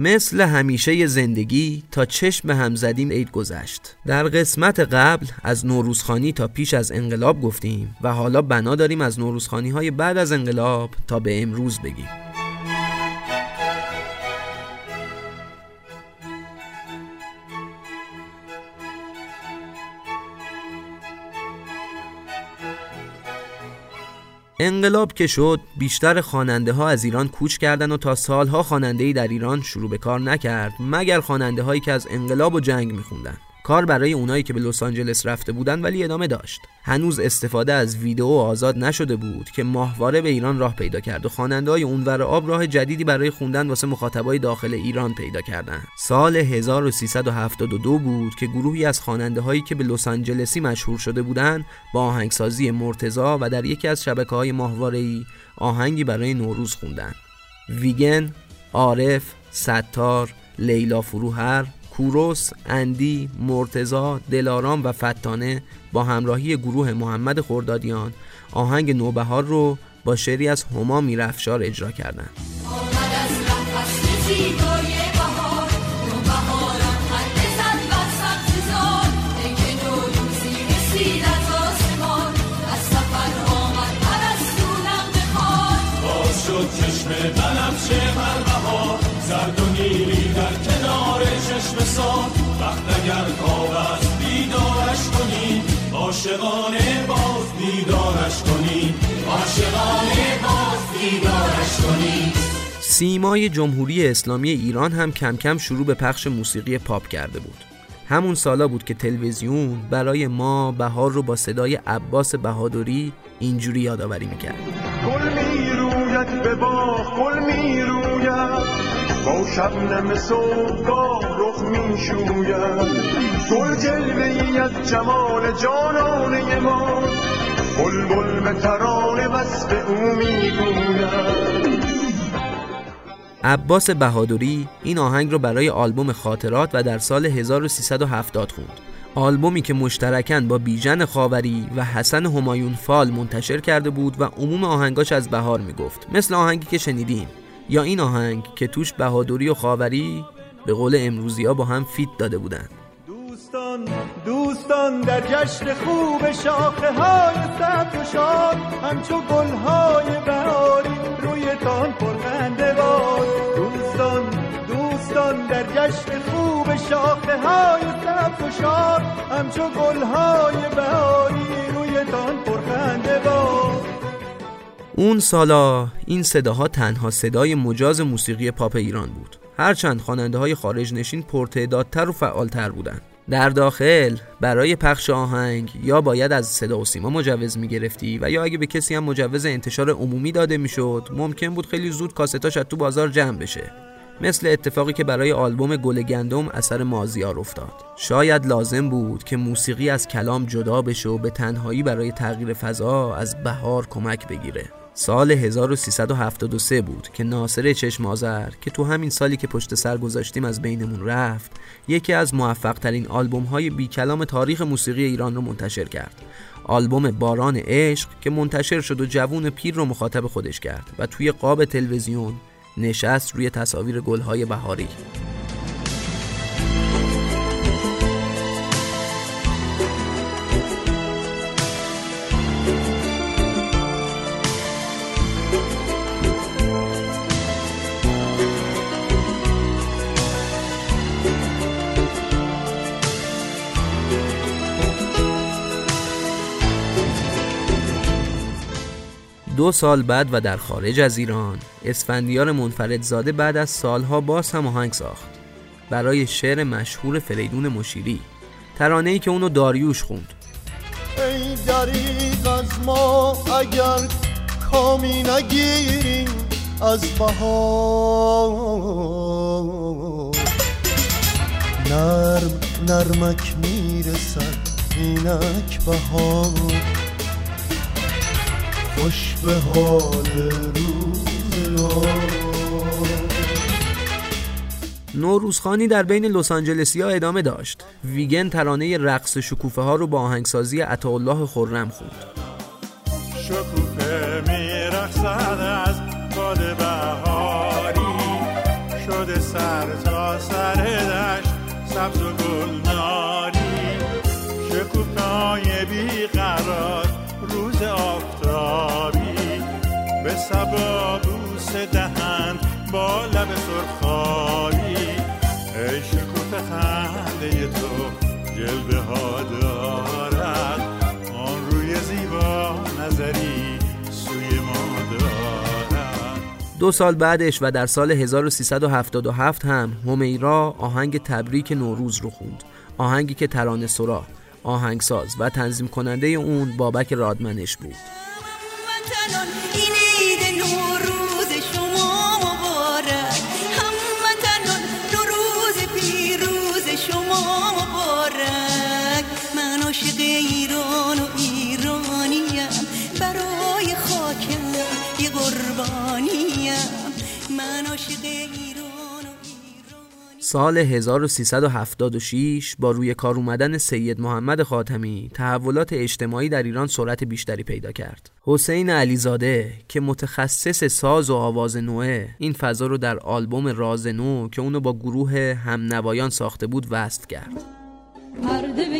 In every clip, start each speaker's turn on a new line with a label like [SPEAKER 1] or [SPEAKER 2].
[SPEAKER 1] مثل همیشه زندگی تا چشم هم زدیم عید گذشت. در قسمت قبل از نوروزخانی تا پیش از انقلاب گفتیم و حالا بنا داریم از نوروزخانی های بعد از انقلاب تا به امروز بگیم. انقلاب که شد بیشتر خواننده ها از ایران کوچ کردن و تا سالها خواننده در ایران شروع به کار نکرد مگر خواننده هایی که از انقلاب و جنگ میخوندن. کار برای اونایی که به لس آنجلس رفته بودن ولی ادامه داشت. هنوز استفاده از ویدئو آزاد نشده بود که ماهواره به ایران راه پیدا کرد و خواننده های اونور آب راه جدیدی برای خوندن واسه مخاطبای داخل ایران پیدا کردن سال 1372 بود که گروهی از خواننده هایی که به لس آنجلسی مشهور شده بودند با آهنگسازی مرتزا و در یکی از شبکه های ماهواره آهنگی برای نوروز خوندن ویگن، عارف، ستار، لیلا فروهر کوروس، اندی، مرتزا، دلارام و فتانه با همراهی گروه محمد خردادیان آهنگ نوبهار رو با شعری از هما میرفشار اجرا کردند.
[SPEAKER 2] چشم سان وقت اگر خواب است بیدارش کنی عاشقانه باز بیدارش کنی عاشقانه باز بیدارش کنی.
[SPEAKER 1] سیمای جمهوری اسلامی ایران هم کم کم شروع به پخش موسیقی پاپ کرده بود. همون سالا بود که تلویزیون برای ما بهار رو با صدای عباس بهادری اینجوری یادآوری می‌کرد.
[SPEAKER 2] گل می‌روید به باغ گل می‌روید. با شبنم صبحگاه می شوید گل جلوه از جمال جانانه ما. بلبل به ترانه وصف او می‌گوید
[SPEAKER 1] عباس بهادری این آهنگ رو برای آلبوم خاطرات و در سال 1370 خوند. آلبومی که مشترکاً با بیژن خاوری و حسن همایون فال منتشر کرده بود و عموم آهنگاش از بهار می‌گفت. مثل آهنگی که شنیدیم یا این آهنگ که توش بهادری و خاوری به قول امروزی ها با هم فیت داده بودن.
[SPEAKER 2] دوستان دوستان در جشن خوب شاخه های سبز و شاد همچو گل های بهاری روی تان پرخنده باد دوستان دوستان در جشن خوب شاخه های سبز و شاد همچو گل های بهاری روی تان پرخنده باد
[SPEAKER 1] اون سالا این صداها تنها صدای مجاز موسیقی پاپ ایران بود. هرچند خواننده های خارج نشین پرتعدادتر و فعالتر بودند. در داخل برای پخش آهنگ یا باید از صدا و سیما مجوز می گرفتی و یا اگه به کسی هم مجوز انتشار عمومی داده می‌شد ممکن بود خیلی زود کاستاش تو بازار جمع بشه. مثل اتفاقی که برای آلبوم گل گندم اثر مازیار افتاد. شاید لازم بود که موسیقی از کلام جدا بشه و به تنهایی برای تغییر فضا از بهار کمک بگیره. سال 1373 بود که ناصر چشم آذر که تو همین سالی که پشت سر گذاشتیم از بینمون رفت یکی از موفق ترین آلبوم های بی کلام تاریخ موسیقی ایران رو منتشر کرد. آلبوم باران عشق که منتشر شد و جوون پیر رو مخاطب خودش کرد و توی قاب تلویزیون نشست روی تصاویر گلهای بهاری. دو سال بعد و در خارج از ایران. اسفندیار منفردزاده بعد از سالها باز هم آهنگ ساخت. برای شعر مشهور فریدون مشیری. ترانه ای که اونو داریوش خوند.
[SPEAKER 2] ای دریق از ما اگر کامی نگیریم از بهار. نرم نرمک می‌رسد اینک بهار. خوش به حال
[SPEAKER 1] نوروزخانی در بین لس آنجلسی ها ادامه داشت. ویگن ترانه رقص شکوفه ها رو با آهنگسازی عطاالله خرم خوند.
[SPEAKER 2] شکوفه می از باد بهاری. شده سر تا سر دشت سبز و گلناری. شکوفای بیقرار به سبا بوس دهن با لب سرخابی ای شکوف خنده تو جلوه ها دارد. آن روی زیبا نظری سوی ما دارد.
[SPEAKER 1] دو سال بعدش و در سال 1377 هم همیرا آهنگ تبریک نوروز رو خوند. آهنگی که ترانه سرا آهنگساز و تنظیم کننده اون بابک رادمنش بود. سال 1376 با روی کار اومدن سید محمد خاتمی تحولات اجتماعی در ایران سرعت بیشتری پیدا کرد. حسین علیزاده که متخصص ساز و آواز نوعه این فضا رو در آلبوم راز نو که اونو با گروه همنوایان ساخته بود وصف کرد.
[SPEAKER 3] پرده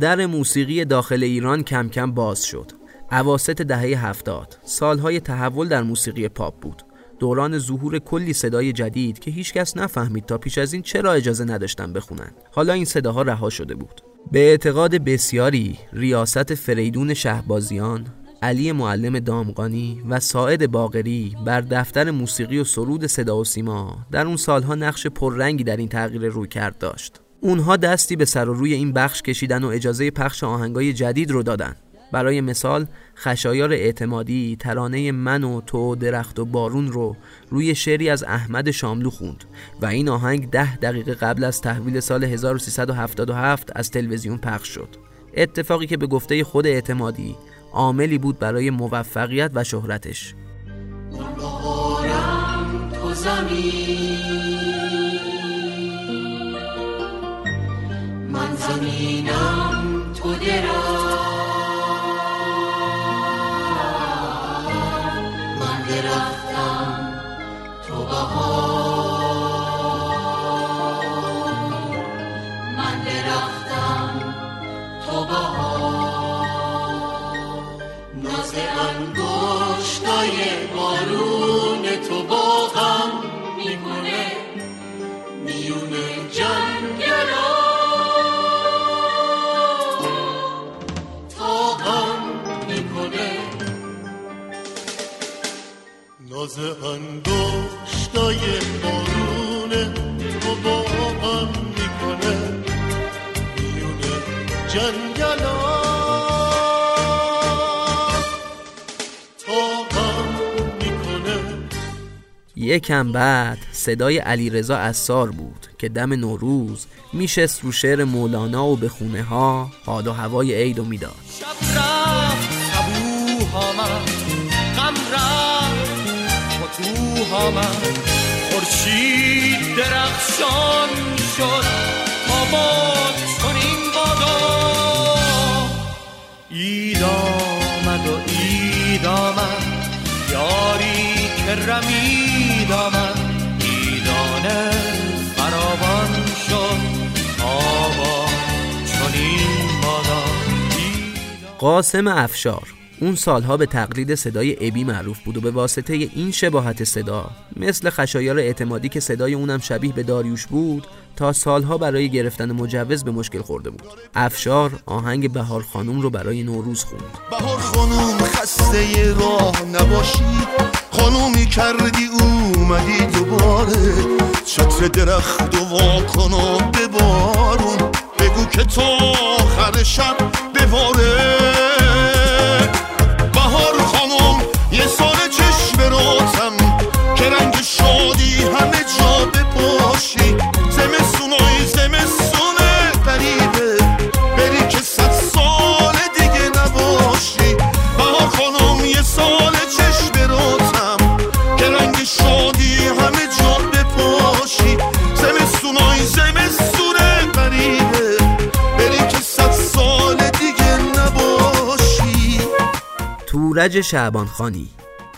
[SPEAKER 1] در موسیقی داخل ایران کم کم باز شد. اواسط دهه هفتاد سالهای تحول در موسیقی پاپ بود. دوران ظهور کلی صدای جدید که هیچکس نفهمید تا پیش از این چرا اجازه نداشتن بخونن. حالا این صداها رها شده بود. به اعتقاد بسیاری ریاست فریدون شهبازیان علی معلم دامغانی و ساعد باقری بر دفتر موسیقی و سرود صدا و سیما در اون سالها نقش پررنگی در این تغییر روی کرد داشت. اونها دستی به سر و روی این بخش کشیدن و اجازه پخش آهنگای جدید رو دادن. برای مثال خشایار اعتمادی ترانه من و تو درخت و بارون رو روی شعری از احمد شاملو خوند و این آهنگ ده دقیقه قبل از تحویل سال 1377 از تلویزیون پخش شد. اتفاقی که به گفته خود اعتمادی عاملی بود برای موفقیت و شهرتش.
[SPEAKER 4] من زمینم تو درخت. من
[SPEAKER 1] یکم بعد صدای علیرضا اسار بود که دم نوروز میشست رو شعر مولانا و به خونه ها حال و هوای عید و می‌داد.
[SPEAKER 5] شب خورشید درخشان شد تا باد چنین بادا اید آمد و اید آمد. یاری که رمید آمد ایدانه فراوان شد. چنین بادا
[SPEAKER 1] قاسم افشار. اون سالها به تقلید صدای ابی معروف بود و به واسطه این شباهت صدا مثل خشایار اعتمادی که صدای اونم شبیه به داریوش بود تا سالها برای گرفتن مجوز به مشکل خورده بود. افشار آهنگ بهار خانوم رو برای نوروز خوند.
[SPEAKER 6] بهار خانوم خسته راه نباشی خانومی کردی اومدی دوباره. چتر درخت و واکن و ببارون بگو که تا آخر شب بباره
[SPEAKER 1] ایرج شعبانخانی.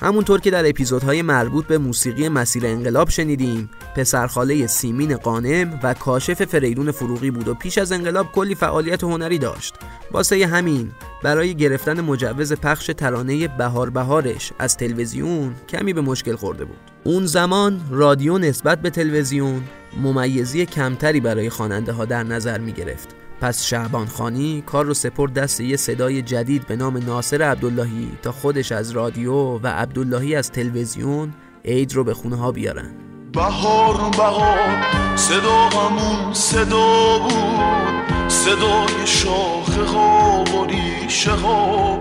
[SPEAKER 1] همونطور که در اپیزودهای مربوط به موسیقی مسیر انقلاب شنیدیم پسرخاله سیمین قانم و کاشف فریدون فروغی بود و پیش از انقلاب کلی فعالیت هنری داشت. واسه همین برای گرفتن مجوز پخش ترانه بهار بهارش از تلویزیون کمی به مشکل خورده بود. اون زمان رادیو نسبت به تلویزیون ممیزی کمتری برای خواننده ها در نظر می گرفت پس شعبان خانی کار رو سپرد دست یه صدای جدید به نام ناصر عبداللهی تا خودش از رادیو و عبداللهی از تلویزیون عید رو به خونه ها بیارن.
[SPEAKER 6] بهار بهار صدا همون صدا بود صدای شاخه ها و ریشه ها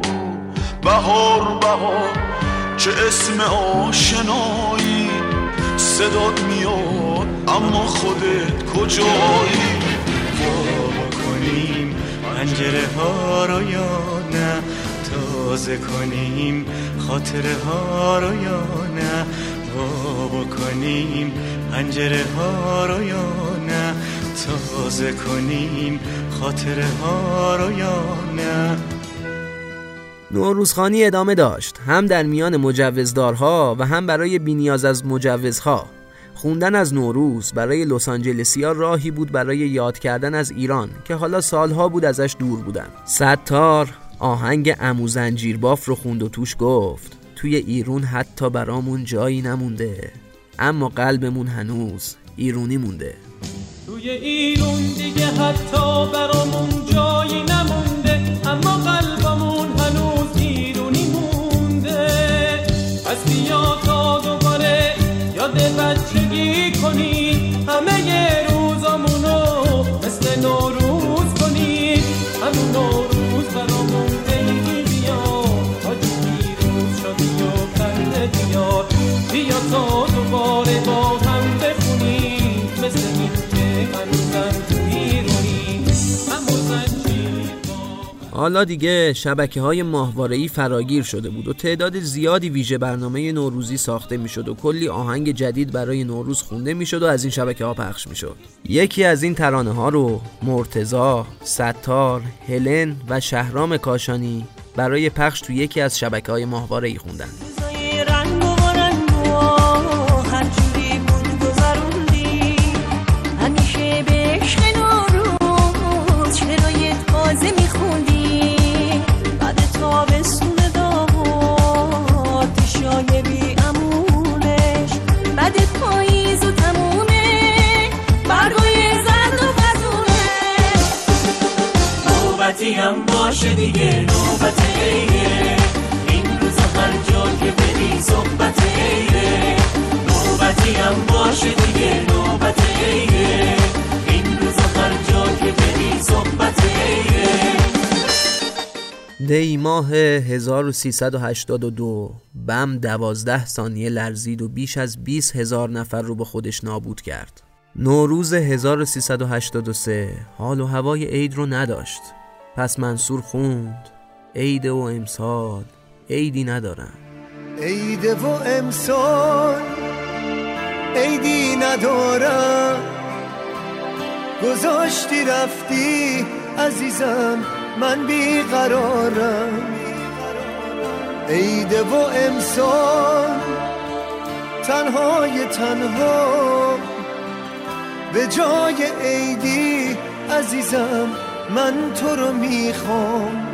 [SPEAKER 6] بهار بهار چه اسم آشنایی صدات میاد اما خودت کجایی؟
[SPEAKER 7] پنجره ها رو یا نه؟ تازه کنیم خاطره ها رو یا نه؟ وا بکنیم پنجره ها رو یا نه؟ تازه کنیم خاطره ها رو یا نه؟
[SPEAKER 1] نوروزخانی ادامه داشت. هم در میان مجوزدارها و هم برای بینیاز از مجوزها. خوندن از نوروز برای لس آنجلسیا راهی بود برای یاد کردن از ایران که حالا سالها بود ازش دور بودن. ستار آهنگ امو زنجیرباف رو خوند و توش گفت توی ایرون حتی برامون جایی نمونده اما قلبمون هنوز ایرونی مونده.
[SPEAKER 8] توی ایرون دیگه حتی برامون جایی نمونده. بچگی کنیم همه روزامونو مثل نوروز
[SPEAKER 1] حالا دیگه شبکه های ماهواره‌ای فراگیر شده بود و تعداد زیادی ویژه برنامه نوروزی ساخته می‌شد و کلی آهنگ جدید برای نوروز خونده می‌شد و از این شبکه ها پخش می‌شد. یکی از این ترانه ها رو مرتزا، ستار، هلن و شهرام کاشانی برای پخش تو یکی از شبکه های ماهواره‌ای خوندن.
[SPEAKER 5] هم باشه دیگه. نوبت عیده این روز هر جا که بری صحبت عیده نوبتی هم باشه دیگه. نوبت عیده این روز هر جا که بری صحبت عیده
[SPEAKER 1] دی ماه 1382 بم دوازده ثانیه لرزید و بیش از 20 هزار نفر رو به خودش نابود کرد. نوروز 1383 حال و هوای عید رو نداشت. پس منصور خوند. عید و امسال عیدی ندارم.
[SPEAKER 7] عید و امسال عیدی ندارم. گذاشتی رفتی عزیزم من بیقرارم. عید و امسال تنهای تنها. به جای عیدی عزیزم من تو رو می‌خوام.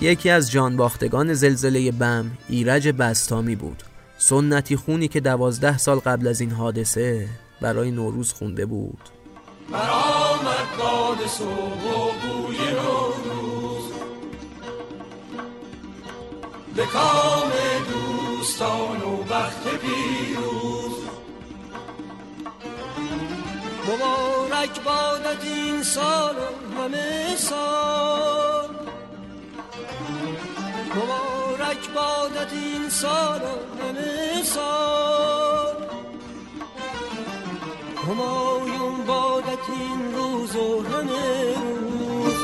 [SPEAKER 1] یکی از جانباختگان زلزله بم ایرج بستامی بود. سنتی خونی که دوازده سال قبل از این حادثه برای نوروز خونده بود.
[SPEAKER 5] برآمد باد صبح و بوی نوروز. به کام دوستان و بخت پیروز.
[SPEAKER 8] مبارک بادت این سال و همه سال. مبارک بادت این سال و همه سال. همایون بادت این روز و همه روز.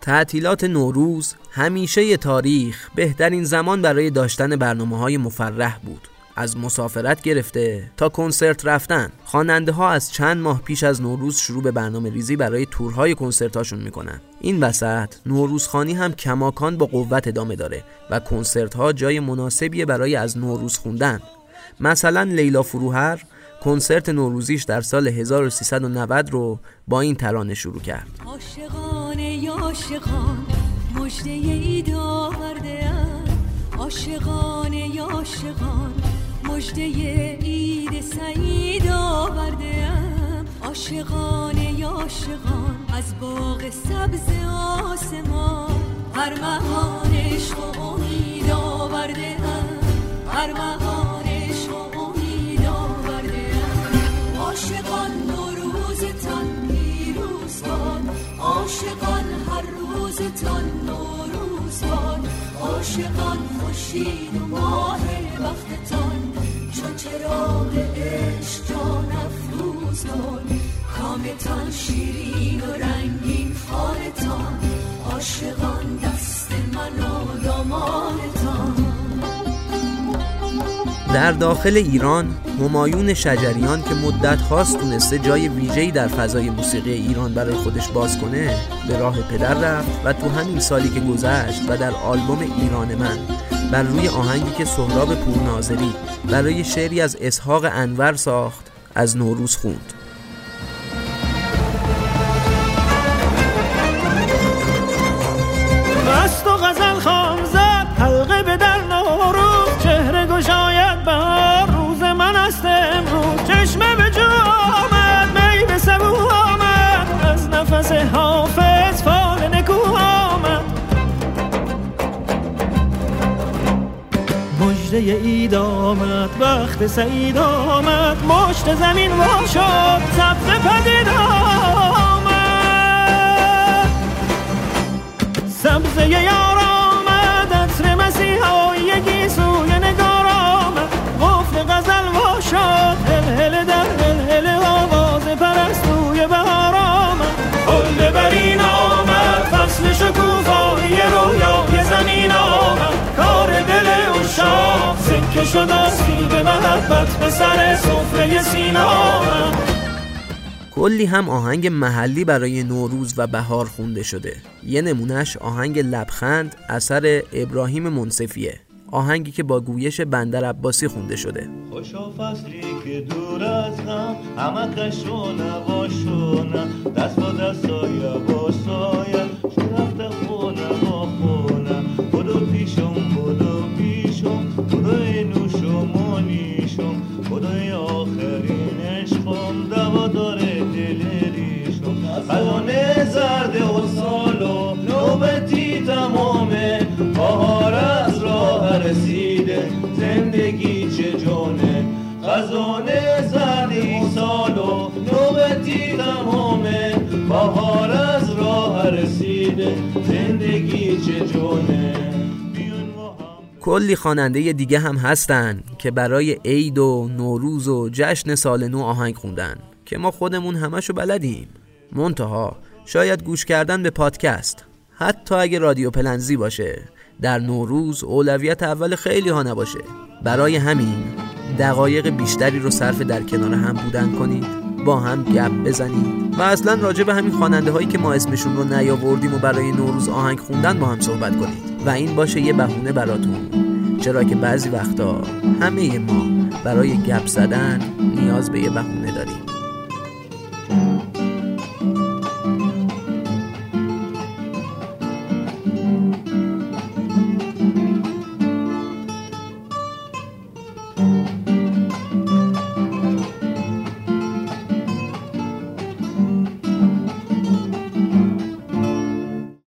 [SPEAKER 1] تعطیلات نوروز همیشه تاریخ بهترین زمان برای داشتن برنامه های مفرح بود. از مسافرت گرفته تا کنسرت رفتن. خواننده ها از چند ماه پیش از نوروز شروع به برنامه ریزی برای تورهای کنسرتاشون می‌کنن. این وسط نوروزخانی هم کماکان با قوت ادامه داره و کنسرت ها جای مناسبیه برای از نوروز خوندن. مثلا لیلا فروهر کنسرت نوروزیش در سال 1390 رو با این ترانه شروع کرد.
[SPEAKER 3] عاشقان عاشقان مجده آورده عاشقان عاشقان مجده اید سعید آورده عاشقان یا عاشقان از باغ سبز آسمان. ارمغان عشق و امید آورده ارمغان عشق و امید آورده عاشقان نوروزتان پیروز باد عاشقان هر روزتان نوروز باد عاشقان خوشید و ماه وقتتان چون چراغ عشق جان افروز باد کامتان شیرین و رنگین خانتان عاشقان دست من و دامانتان.
[SPEAKER 1] در داخل ایران همایون شجریان که مدت هاست تونسته جای ویژه‌ای در فضای موسیقی ایران برای خودش باز کنه به راه پدر رفت و تو همین سالی که گذشت و در آلبوم ایران من بر روی آهنگی که سهراب پورناظری برای شعری از اسحاق انور ساخت از نوروز خوند.
[SPEAKER 8] مجده اید آمد وقت سعید آمد مشت زمین وا شد سبز پدید آمد. سبزه شد از سیب محبت به سر سفره سینا آمد
[SPEAKER 1] کلی هم آهنگ محلی برای نوروز و بهار خونده شده. یه نمونهش آهنگ لبخند اثر ابراهیم منصفیه. آهنگی که با گویش بندر عباسی خونده شده.
[SPEAKER 2] خوشا فصلی که دور از غم همه کش و نواشونه دست با دستای با سایه بهار از راه رسیده زندگی چه جونه؟ خزانه زردی سال و نوبتی تمامه بهار از راه رسیده زندگی چه جونه؟
[SPEAKER 1] کلی خواننده دیگه هم هستن که برای عید و نوروز و جشن سال نو آهنگ خوندن که ما خودمون همشو بلدیم. منتها شاید گوش کردن به پادکست. حتی اگه رادیو پلنزی باشه. در نوروز اولویت اول خیلی ها نباشه. برای همین دقایق بیشتری رو صرف در کنار هم بودن کنید با هم گپ بزنید و اصلا راجع به همین خواننده هایی که ما اسمشون رو نیاوردیم و برای نوروز آهنگ خوندن با هم صحبت کنید. و این باشه یه بهونه براتون. چرا که بعضی وقتا همه ما برای گپ زدن نیاز به یه بهونه داریم.